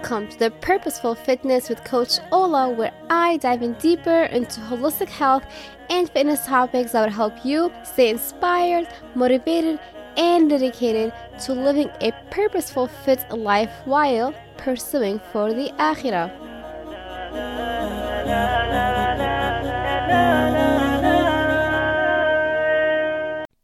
Welcome to the Purposeful Fitness with Coach Ola, where I dive in deeper into holistic health and fitness topics that will help you stay inspired, motivated, and dedicated to living a purposeful, fit life while pursuing for the Akhirah.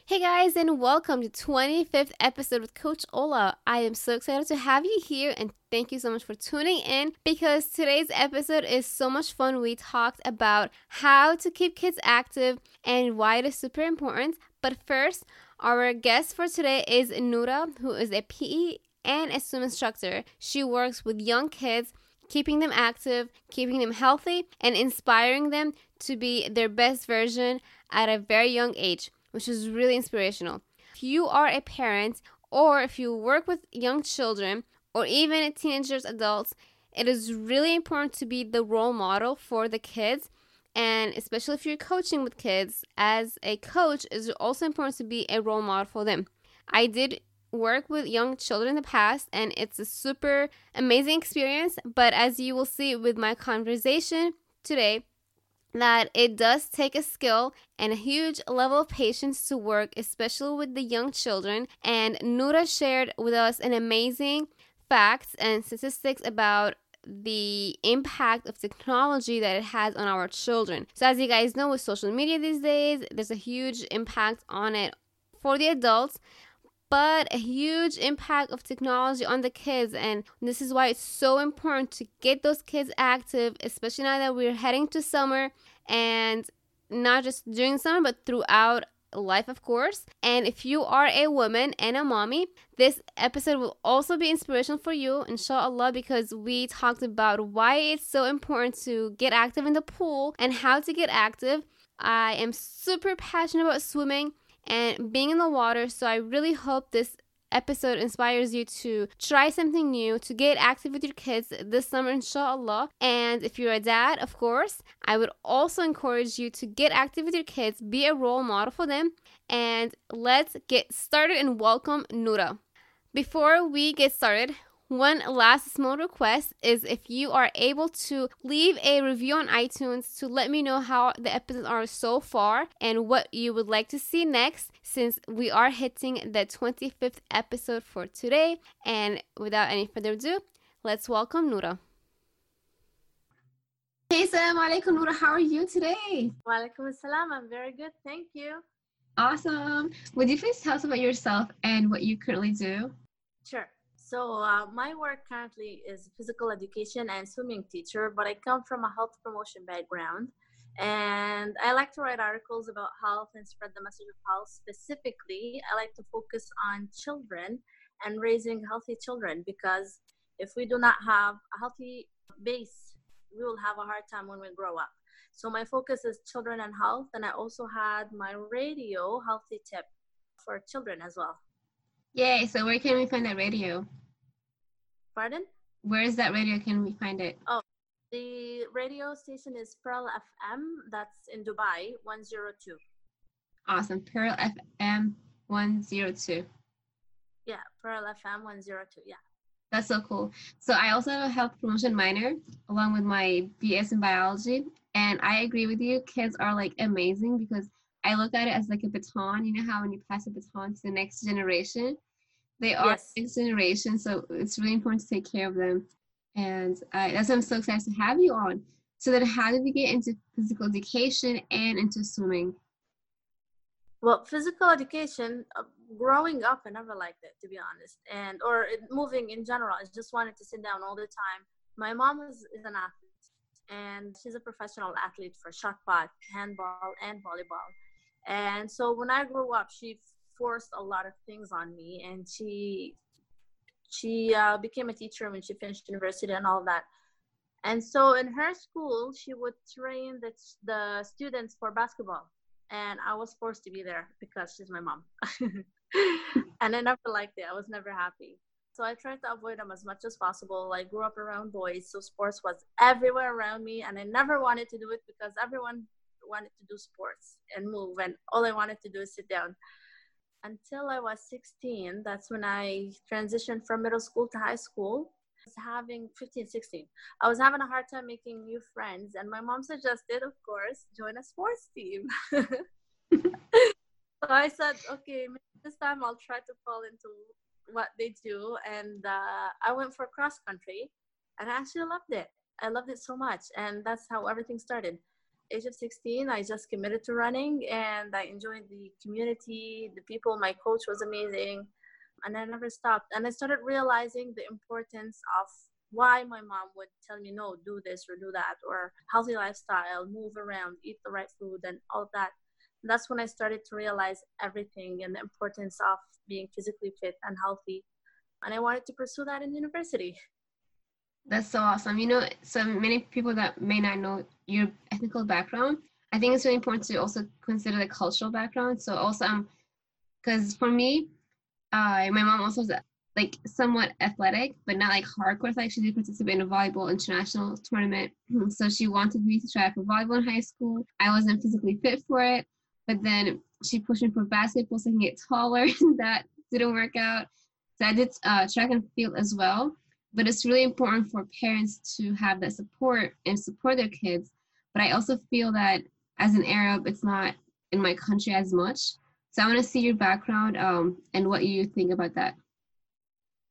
Hey guys, and welcome to 25th episode with Coach Ola. I am so excited to have you here and thank you so much for tuning in because today's episode is so much fun. We talked about how to keep kids active and why it is super important. But first, our guest for today is Nura, who is a PE and a swim instructor. She works with young kids keeping them active, keeping them healthy, and inspiring them to be their best version at a very young age which is really inspirational. If you are a parent or if you work with young children or even teenagers, adults, it is really important to be the role model for the kids. And especially if you're coaching with kids, as a coach, it's also important to be a role model for them. I did work with young children in the past, and it's a super amazing experience. But as you will see with my conversation today, that it does take a skill and a huge level of patience to work, especially with the young children. And Nura shared with us an amazing facts and statistics about the impact of technology that it has on our children. So, as you guys know, with social media these days, there's a huge impact on it for the adults, but a huge impact of technology on the kids. And this is why it's so important to get those kids active, especially now that we're heading to summer and not just during summer, but throughout life, of course. And if you are a woman and a mommy, this episode will also be inspirational for you, inshallah, because we talked about why it's so important to get active in the pool and how to get active. I am super passionate about swimming and being in the water. So I really hope this episode inspires you to try something new, to get active with your kids this summer, inshallah. And if you're a dad, of course, I would also encourage you to get active with your kids, be a role model for them. And let's get started and welcome Nura. Before we get started, one last small request is if you are able to leave a review on iTunes to let me know how the episodes are so far and what you would like to see next since we are hitting the 25th episode for today. And without any further ado, let's welcome Nura. Hey, salam alaikum, Nura. How are you today? Walaikum assalam. I'm very good. Thank you. Awesome. Would you please tell us about yourself and what you currently do? Sure. So uh, my work currently is physical education and swimming teacher, but I come from a health promotion background. And I like to write articles about health and spread the message of health. Specifically, I like to focus on children and raising healthy children because if we do not have a healthy base, we will have a hard time when we grow up. So my focus is children and health, and I also had my radio healthy tip for children as well. Yay. So where can we find that radio? Pardon? Where is that radio? Can we find it? Oh, the radio station is Pearl FM. That's in Dubai, 102. Awesome. Pearl FM 102. Yeah, Pearl FM 102. Yeah. That's so cool. So I also have a health promotion minor along with my BS in biology. And I agree with you. Kids are like amazing because I look at it as like a baton. You know how when you pass a baton to the next generation, they are yes. next generation, so it's really important to take care of them. And uh, that's why I'm so excited to have you on. So then, how did you get into physical education and into swimming? Well, physical education, uh, growing up, I never liked it to be honest, and or it, moving in general. I just wanted to sit down all the time. My mom is, is an athlete, and she's a professional athlete for shot put, handball, and volleyball. And so when I grew up, she forced a lot of things on me and she she uh, became a teacher when she finished university and all that. And so in her school she would train the, the students for basketball and i was forced to be there because she's my mom. And i never liked it. I was never happy. So i tried to avoid them as much as possible. I grew up around boys so sports was everywhere around me and i never wanted to do it because everyone wanted to do sports and move and all i wanted to do is sit down until I was 16. That's when I transitioned from middle school to high school. I was having 15, 16. I was having a hard time making new friends, and my mom suggested, of course, join a sports team. so I said, okay, this time I'll try to fall into what they do. And uh, I went for cross country, and I actually loved it. I loved it so much, and that's how everything started. Age of 16, I just committed to running, and I enjoyed the community, the people. My coach was amazing, and I never stopped. And I started realizing the importance of why my mom would tell me no do this or do that or healthy lifestyle move around eat the right food and all that that's when I started to realize everything and the importance of being physically fit and healthy. And I wanted to pursue that in university. That's so awesome. You know, so many people that may not know your ethnical background, I think it's really important to also consider the cultural background. So also, um, because for me, uh, my mom also was like somewhat athletic, but not like hardcore. Like she did participate in a volleyball international tournament. So she wanted me to try for volleyball in high school. I wasn't physically fit for it. But then she pushed me for basketball so I can get taller. that didn't work out. So I did uh, track and field as well. But it's really important for parents to have that support and support their kids. But I also feel that as an Arab, it's not in my country as much. So I want to see your background um, and what you think about that.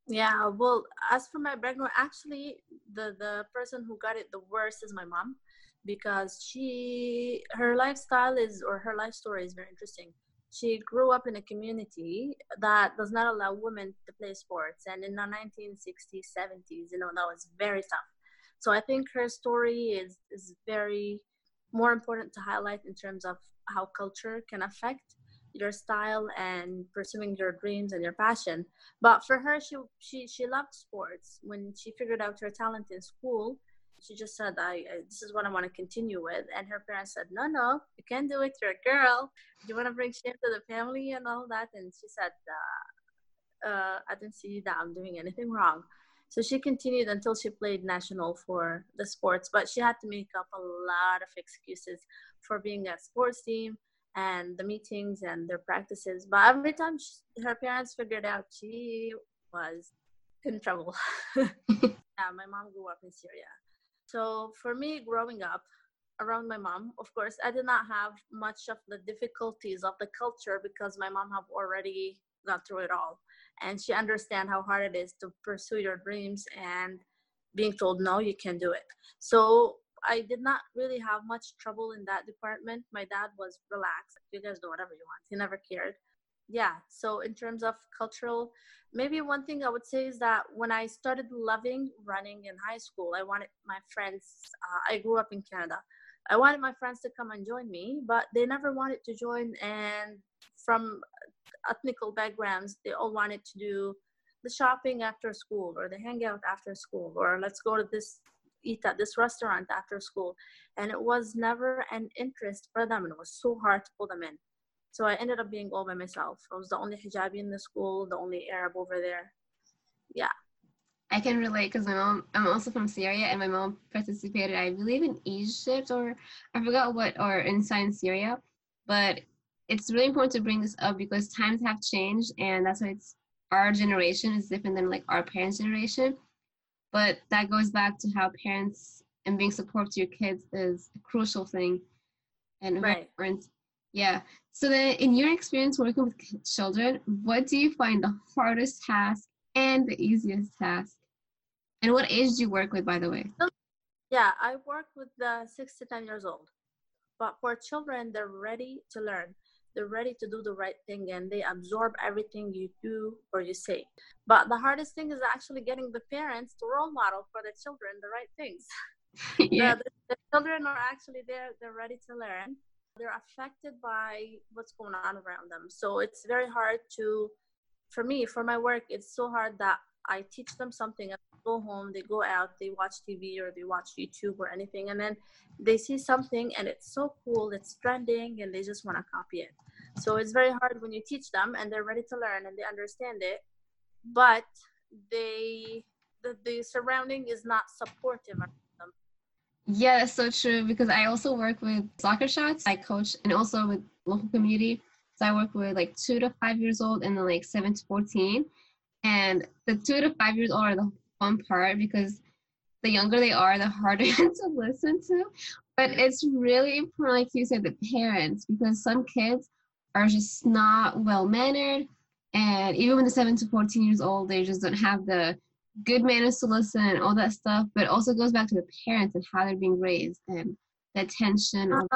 Yeah, well, as for my background, actually, the the person who got it the worst is my mom because she her lifestyle is or her life story is very interesting she grew up in a community that does not allow women to play sports. And in the 1960s 70s you know that was very tough. So i think her story is is very more important to highlight in terms of how culture can affect your style and pursuing your dreams and your passion. But for her she she she loved sports. When she figured out her talent in school she just said, I, I this is what I want to continue with. And her parents said, No, no, you can't do it. You're a girl. Do you want to bring shame to the family and all that? And she said, uh, uh, I didn't see that I'm doing anything wrong. So she continued until she played national for the sports, but she had to make up a lot of excuses for being at sports team and the meetings and their practices. But every time she, her parents figured out she was in trouble. yeah, my mom grew up in Syria. So for me, growing up around my mom, of course, I did not have much of the difficulties of the culture because my mom have already gone through it all, and she understand how hard it is to pursue your dreams and being told no, you can't do it. So I did not really have much trouble in that department. My dad was relaxed. You guys do whatever you want. He never cared yeah so in terms of cultural maybe one thing i would say is that when i started loving running in high school i wanted my friends uh, i grew up in canada. I wanted my friends to come and join me but they never wanted to join and from ethnical backgrounds they all wanted to do the shopping after school or the hangout after school or let's go to this eat at this restaurant after school. And it was never an interest for them and it was so hard to pull them in so I ended up being all by myself. I was the only hijabi in the school, the only Arab over there. Yeah. I can relate because my mom, I'm also from Syria, and my mom participated, I believe, in Egypt or I forgot what, or inside Syria. But it's really important to bring this up because times have changed, and that's why it's our generation is different than like our parents' generation. But that goes back to how parents and being support to your kids is a crucial thing and right. important yeah. So then in your experience working with children, what do you find the hardest task and the easiest task? And what age do you work with, by the way? Um, yeah, I work with the six to 10 years old. But for children, they're ready to learn. They're ready to do the right thing and they absorb everything you do or you say. But the hardest thing is actually getting the parents to role model for the children the right things. yeah. the, the children are actually there, they're ready to learn they're affected by what's going on around them. So it's very hard to, for me, for my work, it's so hard that I teach them something and go home, they go out, they watch TV or they watch YouTube or anything, and then they see something and it's so cool, it's trending, and they just want to copy it. So it's very hard when you teach them and they're ready to learn and they understand it, but they the, the surrounding is not supportive yeah, that's so true because I also work with soccer shots. I coach and also with local community. So I work with like two to five years old and then like seven to 14. And the two to five years old are the fun part because the younger they are, the harder to listen to. But it's really important, like you said, the parents, because some kids are just not well mannered. And even when they're 7 to 14 years old, they just don't have the good manners to listen and all that stuff. But also goes back to the parents and how they're being raised and the attention. Um,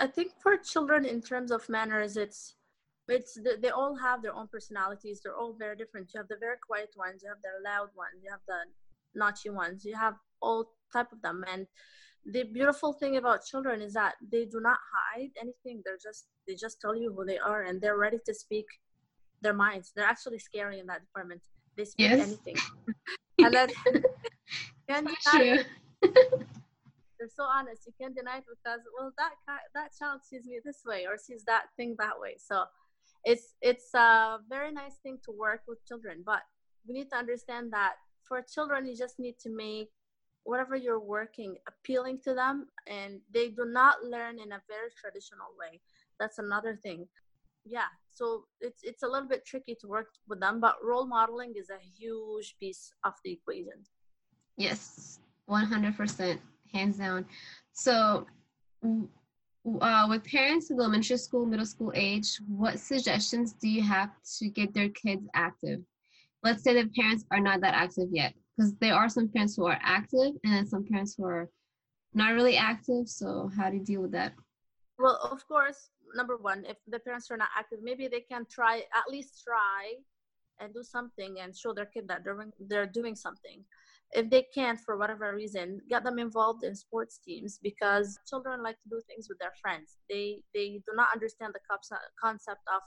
I think for children, in terms of manners, it's it's they all have their own personalities. They're all very different. You have the very quiet ones, you have the loud ones, you have the naughty ones. You have all type of them, and the beautiful thing about children is that they do not hide anything they're just they just tell you who they are and they're ready to speak their minds they're actually scary in that department speak yes. anything. And then can't deny they're so honest. You can't deny it because well that that child sees me this way or sees that thing that way. So it's it's a very nice thing to work with children but we need to understand that for children you just need to make whatever you're working appealing to them and they do not learn in a very traditional way. That's another thing yeah so it's it's a little bit tricky to work with them but role modeling is a huge piece of the equation. Yes 100% hands down. So uh, with parents in elementary school middle school age what suggestions do you have to get their kids active? Let's say the parents are not that active yet because there are some parents who are active and then some parents who are not really active so how do you deal with that well of course number one if the parents are not active maybe they can try at least try and do something and show their kid that they're, they're doing something. If they can't for whatever reason get them involved in sports teams because children like to do things with their friends. They they do not understand the concept of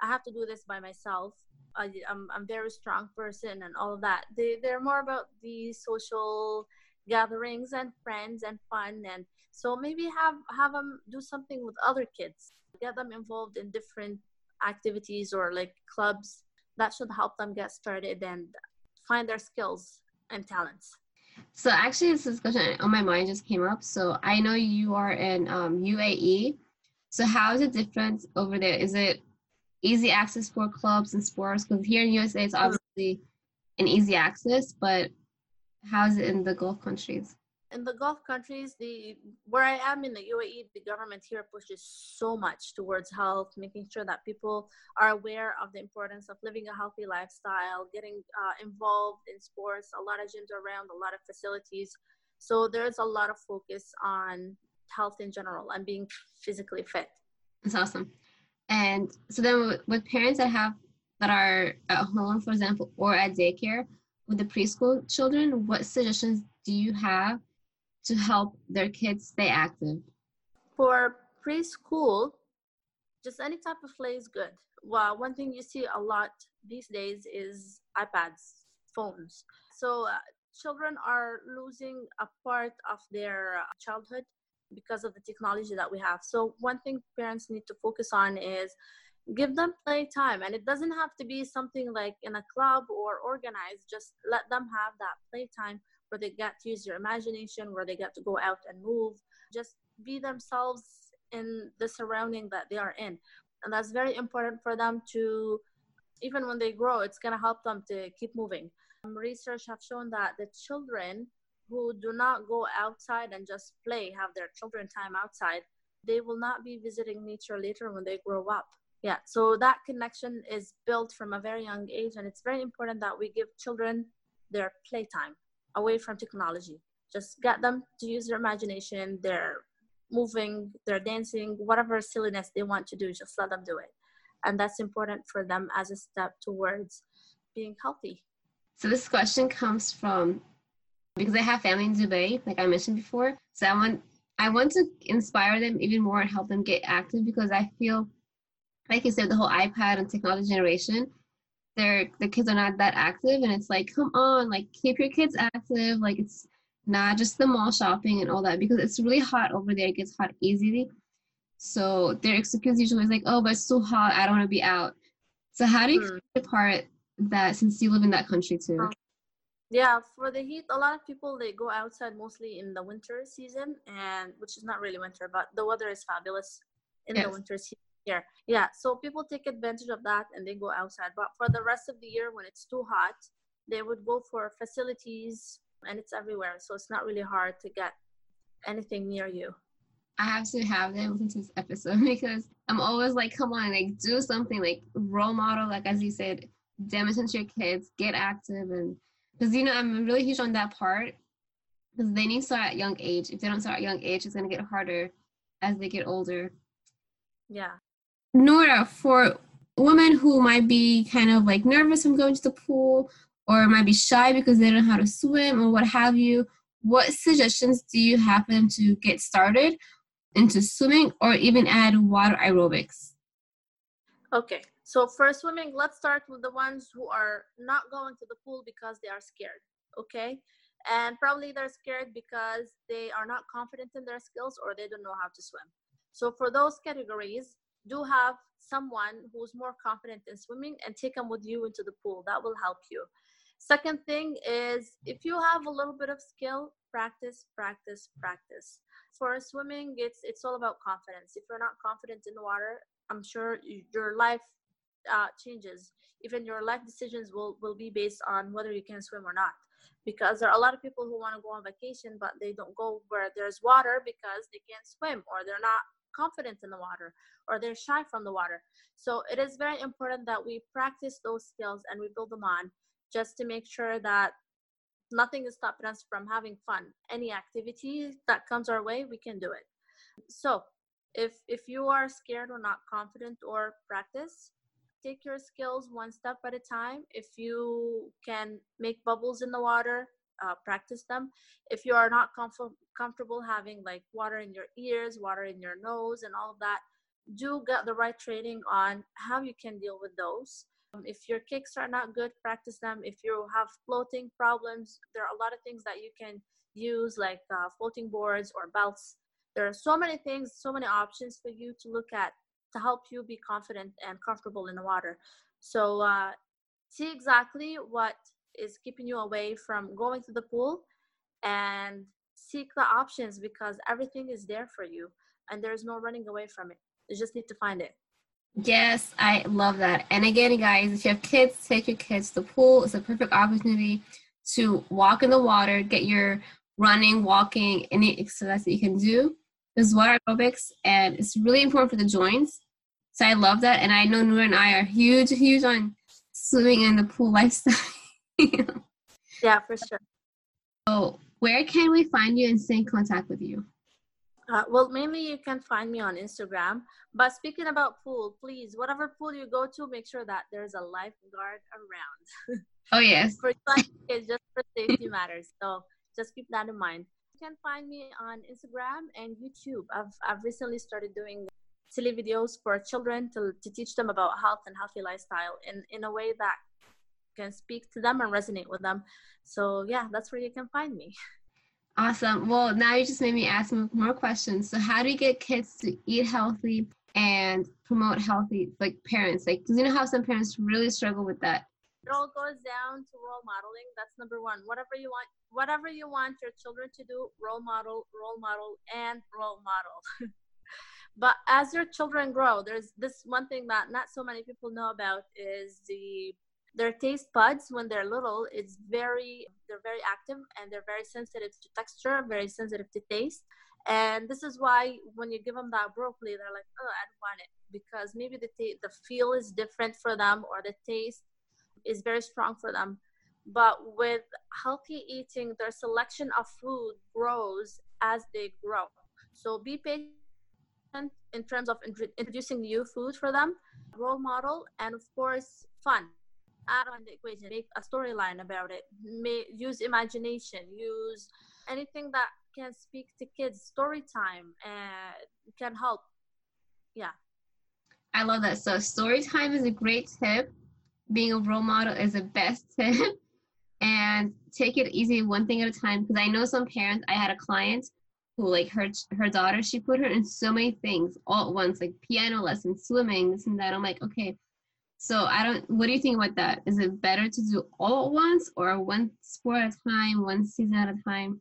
i have to do this by myself. I, am I'm very strong person and all of that. They they're more about the social gatherings and friends and fun and so maybe have have them do something with other kids. Get them involved in different activities or like clubs. That should help them get started and find their skills and talents. So actually, this discussion on my mind just came up. So I know you are in um, UAE. So how is it different over there? Is it easy access for clubs and sports? Because here in USA, it's obviously an easy access, but how's it in the Gulf countries? In the Gulf countries, the where I am in the UAE, the government here pushes so much towards health, making sure that people are aware of the importance of living a healthy lifestyle, getting uh, involved in sports. A lot of gyms around, a lot of facilities. So there's a lot of focus on health in general and being physically fit. That's awesome. And so then with parents that have that are at home, for example, or at daycare with the preschool children, what suggestions do you have to help their kids stay active? For preschool, just any type of play is good. Well, one thing you see a lot these days is iPads, phones. So uh, children are losing a part of their childhood because of the technology that we have. So one thing parents need to focus on is give them playtime and it doesn't have to be something like in a club or organized. Just let them have that playtime where they get to use their imagination where they get to go out and move. Just be themselves in the surrounding that they are in. And that's very important for them to even when they grow it's going to help them to keep moving. Um, research have shown that the children who do not go outside and just play, have their children time outside, they will not be visiting nature later when they grow up. Yeah, so that connection is built from a very young age, and it's very important that we give children their playtime away from technology. Just get them to use their imagination, their moving, their dancing, whatever silliness they want to do, just let them do it. And that's important for them as a step towards being healthy. So, this question comes from because I have family in Dubai, like I mentioned before. So I want I want to inspire them even more and help them get active because I feel, like you said, the whole iPad and technology generation, they're the kids are not that active, and it's like, come on, like keep your kids active. Like it's not just the mall shopping and all that because it's really hot over there. It gets hot easily. So their excuse usually is like, oh, but it's so hot, I don't want to be out. So how do you mm. apart that since you live in that country too? Um, yeah, for the heat, a lot of people they go outside mostly in the winter season, and which is not really winter, but the weather is fabulous in yes. the winter season here. Yeah, so people take advantage of that and they go outside. But for the rest of the year, when it's too hot, they would go for facilities and it's everywhere. So it's not really hard to get anything near you. I have to have them listen to this episode because I'm always like, come on, like do something, like role model, like as you said, demonstrate to your kids, get active, and because you know I'm really huge on that part because they need to start at young age. If they don't start at young age, it's gonna get harder as they get older. Yeah. Nora, for women who might be kind of like nervous from going to the pool or might be shy because they don't know how to swim or what have you, what suggestions do you have them to get started into swimming or even add water aerobics? Okay, so for swimming, let's start with the ones who are not going to the pool because they are scared. Okay, and probably they're scared because they are not confident in their skills or they don't know how to swim. So for those categories, do have someone who's more confident in swimming and take them with you into the pool. That will help you. Second thing is if you have a little bit of skill, practice, practice, practice. For swimming, it's it's all about confidence. If you're not confident in the water, I'm sure your life uh, changes. Even your life decisions will will be based on whether you can swim or not. Because there are a lot of people who want to go on vacation, but they don't go where there's water because they can't swim or they're not confident in the water or they're shy from the water. So it is very important that we practice those skills and we build them on just to make sure that nothing is stopping us from having fun. Any activity that comes our way, we can do it. So if if you are scared or not confident or practice, take your skills one step at a time. If you can make bubbles in the water, uh, practice them. If you are not comf- comfortable having like water in your ears, water in your nose, and all of that, do get the right training on how you can deal with those. Um, if your kicks are not good, practice them. If you have floating problems, there are a lot of things that you can use, like uh, floating boards or belts. There are so many things, so many options for you to look at to help you be confident and comfortable in the water. So, uh, see exactly what is keeping you away from going to the pool and seek the options because everything is there for you and there's no running away from it. You just need to find it. Yes, I love that. And again, guys, if you have kids, take your kids to the pool. It's a perfect opportunity to walk in the water, get your running, walking, any exercise that you can do. This is water aerobics, and it's really important for the joints. So I love that. And I know Noor and I are huge, huge on swimming in the pool lifestyle. yeah, for sure. So, where can we find you and stay in contact with you? Uh, well, mainly you can find me on Instagram. But speaking about pool, please, whatever pool you go to, make sure that there's a lifeguard around. oh yes. for it's just for safety matters. So just keep that in mind. You can find me on Instagram and YouTube. I've I've recently started doing silly videos for children to, to teach them about health and healthy lifestyle in, in a way that can speak to them and resonate with them. So yeah, that's where you can find me. Awesome. Well, now you just made me ask more questions. So, how do you get kids to eat healthy and promote healthy, like parents? Like, because you know how some parents really struggle with that. It all goes down to role modeling. That's number one. Whatever you want, whatever you want your children to do, role model, role model, and role model. but as your children grow, there's this one thing that not so many people know about is the their taste buds when they're little it's very they're very active and they're very sensitive to texture very sensitive to taste. And this is why when you give them that broccoli they're like oh i don't want it. Because maybe the t- the feel is different for them or the taste is very strong for them. But with healthy eating their selection of food grows as they grow. So be patient in terms of introducing new food for them role model and of course fun add on the equation, make a storyline about it, may, use imagination, use anything that can speak to kids, story time, and can help. Yeah. I love that. So story time is a great tip. Being a role model is the best tip. and take it easy one thing at a time. Because I know some parents, I had a client who like her her daughter, she put her in so many things all at once, like piano lessons, swimming, this and that. I'm like, okay, so I don't. What do you think about that? Is it better to do all at once or one sport at a time, one season at a time?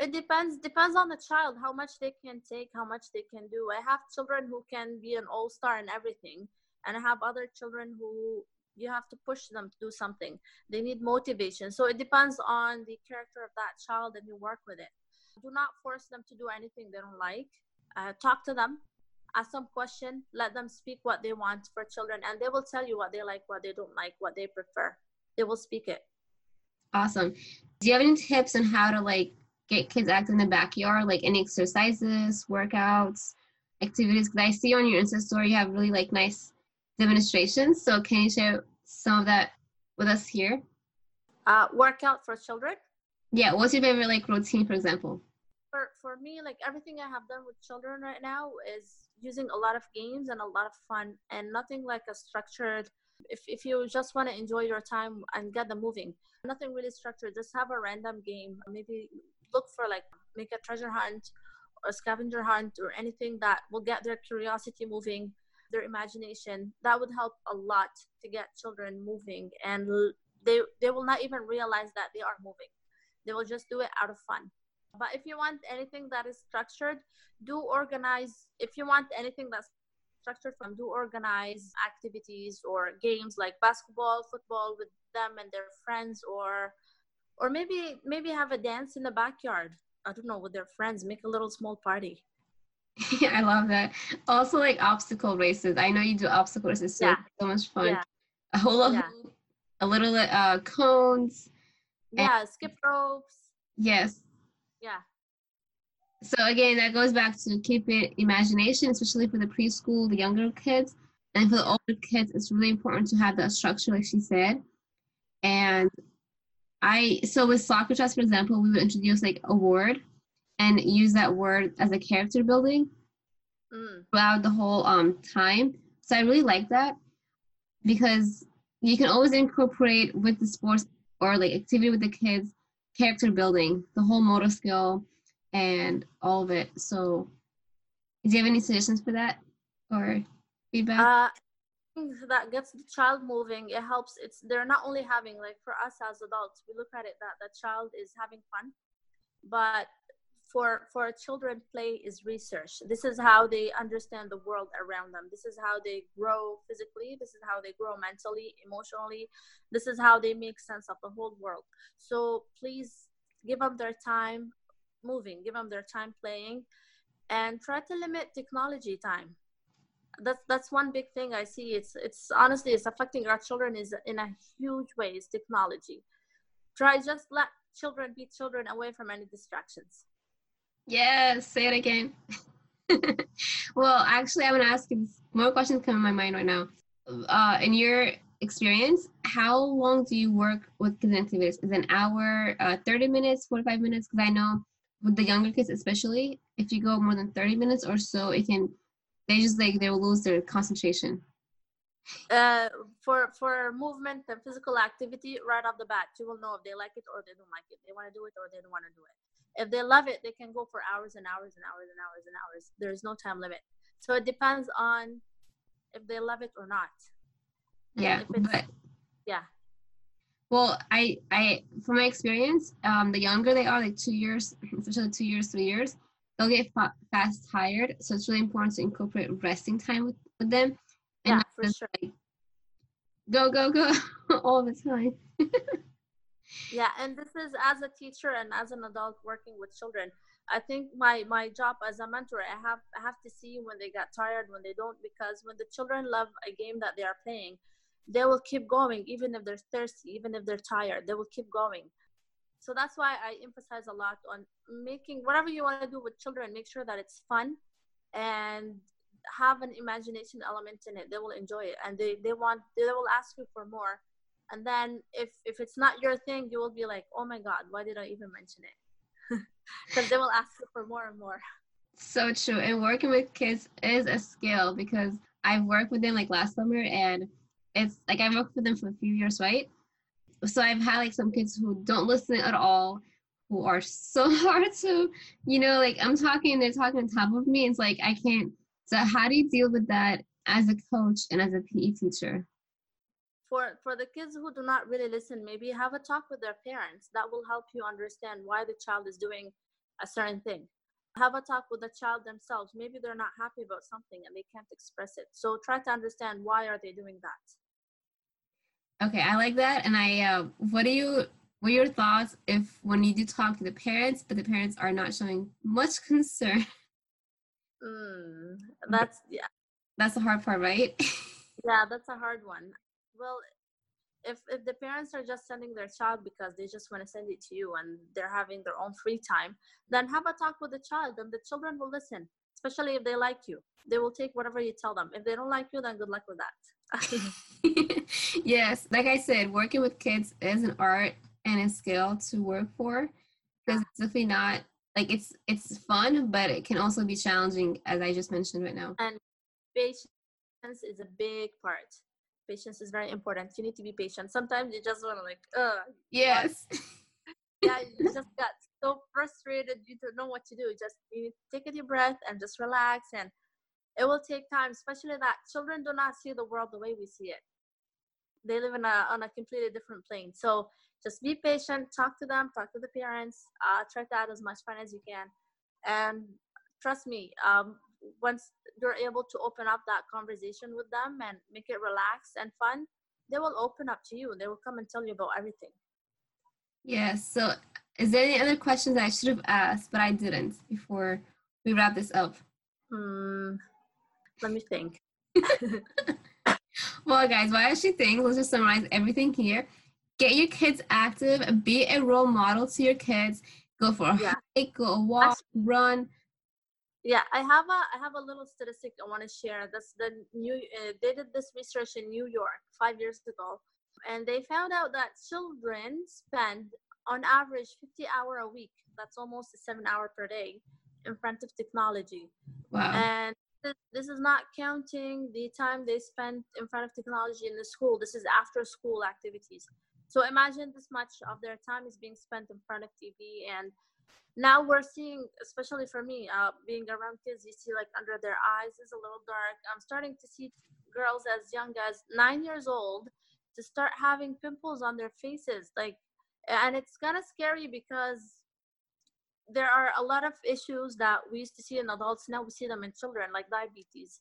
It depends. Depends on the child how much they can take, how much they can do. I have children who can be an all star in everything, and I have other children who you have to push them to do something they need motivation so it depends on the character of that child and you work with it do not force them to do anything they don't like uh, talk to them ask them question let them speak what they want for children and they will tell you what they like what they don't like what they prefer. They will speak it. Awesome. Do you have any tips on how to like get kids active in the backyard? Like any exercises workouts activities? Because i see on your insta story you have really like nice demonstrations. So can you share some of that with us here? Uh workout for children? Yeah what's your favorite like routine for example? For for me like everything i have done with children right now is using a lot of games and a lot of fun and nothing like a structured if, if you just want to enjoy your time and get them moving nothing really structured. Just have a random game maybe look for like make a treasure hunt or scavenger hunt or anything that will get their curiosity moving their imagination. That would help a lot to get children moving and they they will not even realize that they are moving. They will just do it out of fun but if you want anything that is structured do organize if you want anything that's structured from do organize activities or games like basketball football with them and their friends or or maybe maybe have a dance in the backyard. I don't know with their friends make a little small party. Yeah i love that. Also like obstacle races. I know you do obstacle races so, yeah. so much fun. Yeah. a whole yeah. a little uh cones. Yeah and, skip ropes. Yes yeah. So again that goes back to keep it imagination especially for the preschool the younger kids. And for the older kids it's really important to have that structure like she said. And i so with Soccer Shots for example we would introduce like a word and use that word as a character building mm. throughout the whole um time. So i really like that because you can always incorporate with the sports or like activity with the kids character building, the whole motor skill, and all of it. So, do you have any suggestions for that or feedback? Uh, that gets the child moving. It helps. It's they're not only having like for us as adults, we look at it that the child is having fun, but for for children play is research. This is how they understand the world around them. This is how they grow physically. This is how they grow mentally emotionally. This is how they make sense of the whole world. So please give them their time moving give them their time playing and try to limit technology time. That's that's one big thing i see. It's it's honestly it's affecting our children is in a huge way is technology. Try just let children be children away from any distractions Yes, say it again. well, actually, I want to ask more questions come in my mind right now. Uh, in your experience, how long do you work with kids activities? Is an hour, uh, 30 minutes, 45 minutes? Because I know with the younger kids, especially, if you go more than 30 minutes or so, it can, they just like, they will lose their concentration. Uh, for for movement and physical activity, right off the bat, you will know if they like it or they don't like it. They want to do it or they don't want to do it if they love it they can go for hours and hours and hours and hours and hours. There's no time limit. So it depends on if they love it or not. Yeah but yeah. Well i i from my experience um the younger they are like two years especially two years three years they'll get fa- fast tired. So it's really important to incorporate resting time with, with them. And yeah for sure. like, go go go all the time yeah and this is as a teacher and as an adult working with children i think my my job as a mentor i have i have to see when they get tired when they don't because when the children love a game that they are playing they will keep going even if they're thirsty even if they're tired they will keep going. So that's why i emphasize a lot on making whatever you want to do with children make sure that it's fun and have an imagination element in it. They will enjoy it and they, they want they will ask you for more and then if if it's not your thing you will be like oh my god why did i even mention it? Because they will ask you for more and more. So true. And working with kids is a skill because i've worked with them like last summer and it's like i've worked with them for a few years right? So i've had like some kids who don't listen at all who are so hard to you know like i'm talking they're talking on top of me. It's like i can't so how do you deal with that as a coach and as a pe teacher for for the kids who do not really listen maybe have a talk with their parents that will help you understand why the child is doing a certain thing have a talk with the child themselves maybe they're not happy about something and they can't express it so try to understand why are they doing that Okay, I like that. And I, uh, what do you, what are your thoughts if when you do talk to the parents, but the parents are not showing much concern? Mm, that's yeah. That's the hard part, right? yeah, that's a hard one. Well, if if the parents are just sending their child because they just want to send it to you and they're having their own free time, then have a talk with the child and the children will listen. Especially if they like you, they will take whatever you tell them. If they don't like you, then good luck with that. yes, like I said, working with kids is an art and a skill to work for because it's definitely not like it's it's fun, but it can also be challenging, as I just mentioned right now. And patience is a big part patience is very important. You need to be patient. Sometimes you just want to like, uh yes. yeah, you just got so frustrated you don't know what to do. Just you need to take a deep breath and just relax and it will take time, especially that children do not see the world the way we see it. They live in a on a completely different plane. So just be patient, talk to them, talk to the parents, uh, try to add as much fun as you can. And trust me, um, once you're able to open up that conversation with them and make it relaxed and fun, they will open up to you. They will come and tell you about everything. Yes. So, is there any other questions I should have asked, but I didn't before we wrap this up? Hmm. Let me think. well, guys, while she thinks, let's just summarize everything here. Get your kids active. Be a role model to your kids. Go for a yeah. hike, go a walk, Actually, run yeah i have a i have a little statistic i want to share that's the new uh, they did this research in new york five years ago and they found out that children spend on average 50 hour a week that's almost a seven hour per day in front of technology wow. and this is not counting the time they spend in front of technology in the school this is after school activities so imagine this much of their time is being spent in front of tv and now we're seeing especially for me uh, being around kids you see like under their eyes is a little dark. I'm starting to see girls as young as nine years old to start having pimples on their faces like and it's kind of scary because there are a lot of issues that we used to see in adults now we see them in children like diabetes.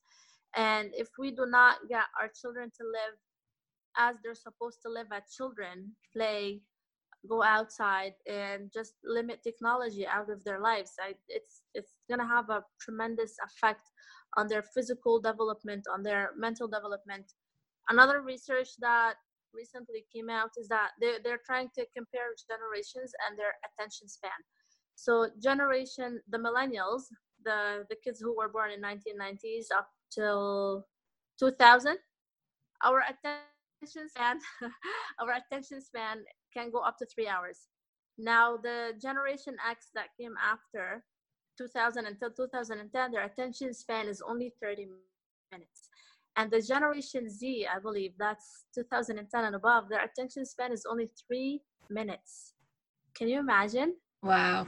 And if we do not get our children to live as they're supposed to live as children play go outside and just limit technology out of their lives. I, it's it's going to have a tremendous effect on their physical development on their mental development. Another research that recently came out is that they're, they're trying to compare generations and their attention span. So generation the millennials the the kids who were born in 1990s up till 2000 our attention span our attention span can go up to three hours. Now, the Generation X that came after 2000 until 2010, their attention span is only 30 minutes. And the Generation Z, I believe that's 2010 and above, their attention span is only three minutes. Can you imagine? Wow.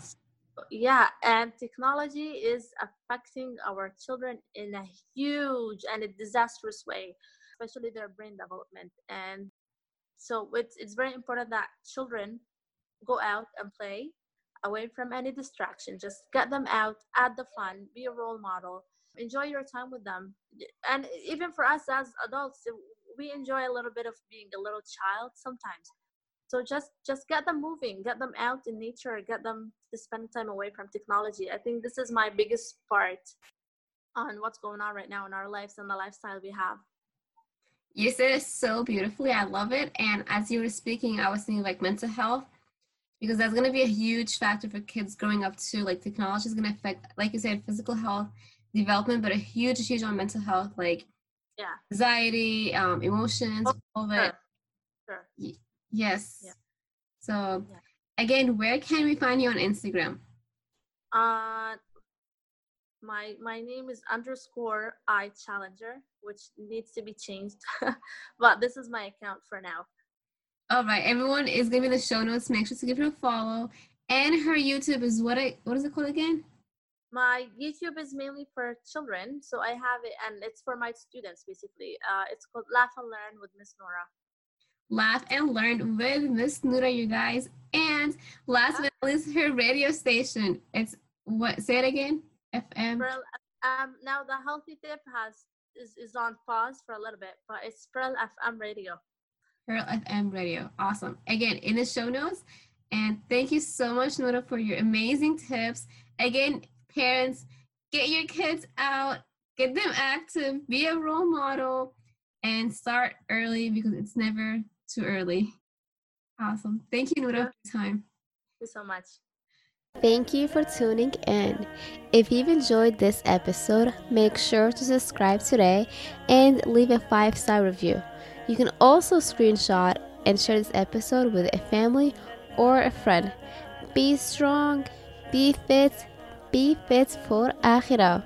Yeah, and technology is affecting our children in a huge and a disastrous way, especially their brain development. And so it's it's very important that children go out and play away from any distraction. Just get them out, add the fun, be a role model, enjoy your time with them. And even for us as adults, we enjoy a little bit of being a little child sometimes. So just just get them moving, get them out in nature, get them to spend time away from technology. I think this is my biggest part on what's going on right now in our lives and the lifestyle we have. You said it so beautifully. I love it. And as you were speaking, I was thinking like mental health because that's going to be a huge factor for kids growing up too. Like technology is going to affect, like you said, physical health development, but a huge, huge on mental health, like yeah, anxiety, um, emotions, oh, all of it. Sure. Y- yes. Yeah. So, yeah. again, where can we find you on Instagram? Uh, my my name is underscore i challenger which needs to be changed. But this is my account for now. All right everyone is giving the show notes. Make sure to give her a follow. And her youtube is what I, what is it called again? My youtube is mainly for children so i have it and it's for my students basically. Uh, it's called laugh and learn with miss nora. Laugh and learn with miss nora you guys. And last but not least her radio station. It's what say it again? FM. um, now the healthy tip has is, is on pause for a little bit, but it's Pearl FM radio. Pearl FM Radio. Awesome. Again, in the show notes. And thank you so much, Nora, for your amazing tips. Again, parents, get your kids out, get them active, be a role model, and start early because it's never too early. Awesome. Thank you, Nora, for your time. Thank you so much. Thank you for tuning in. If you've enjoyed this episode, make sure to subscribe today and leave a five star review. You can also screenshot and share this episode with a family or a friend. Be strong, be fit, be fit for Akhirah.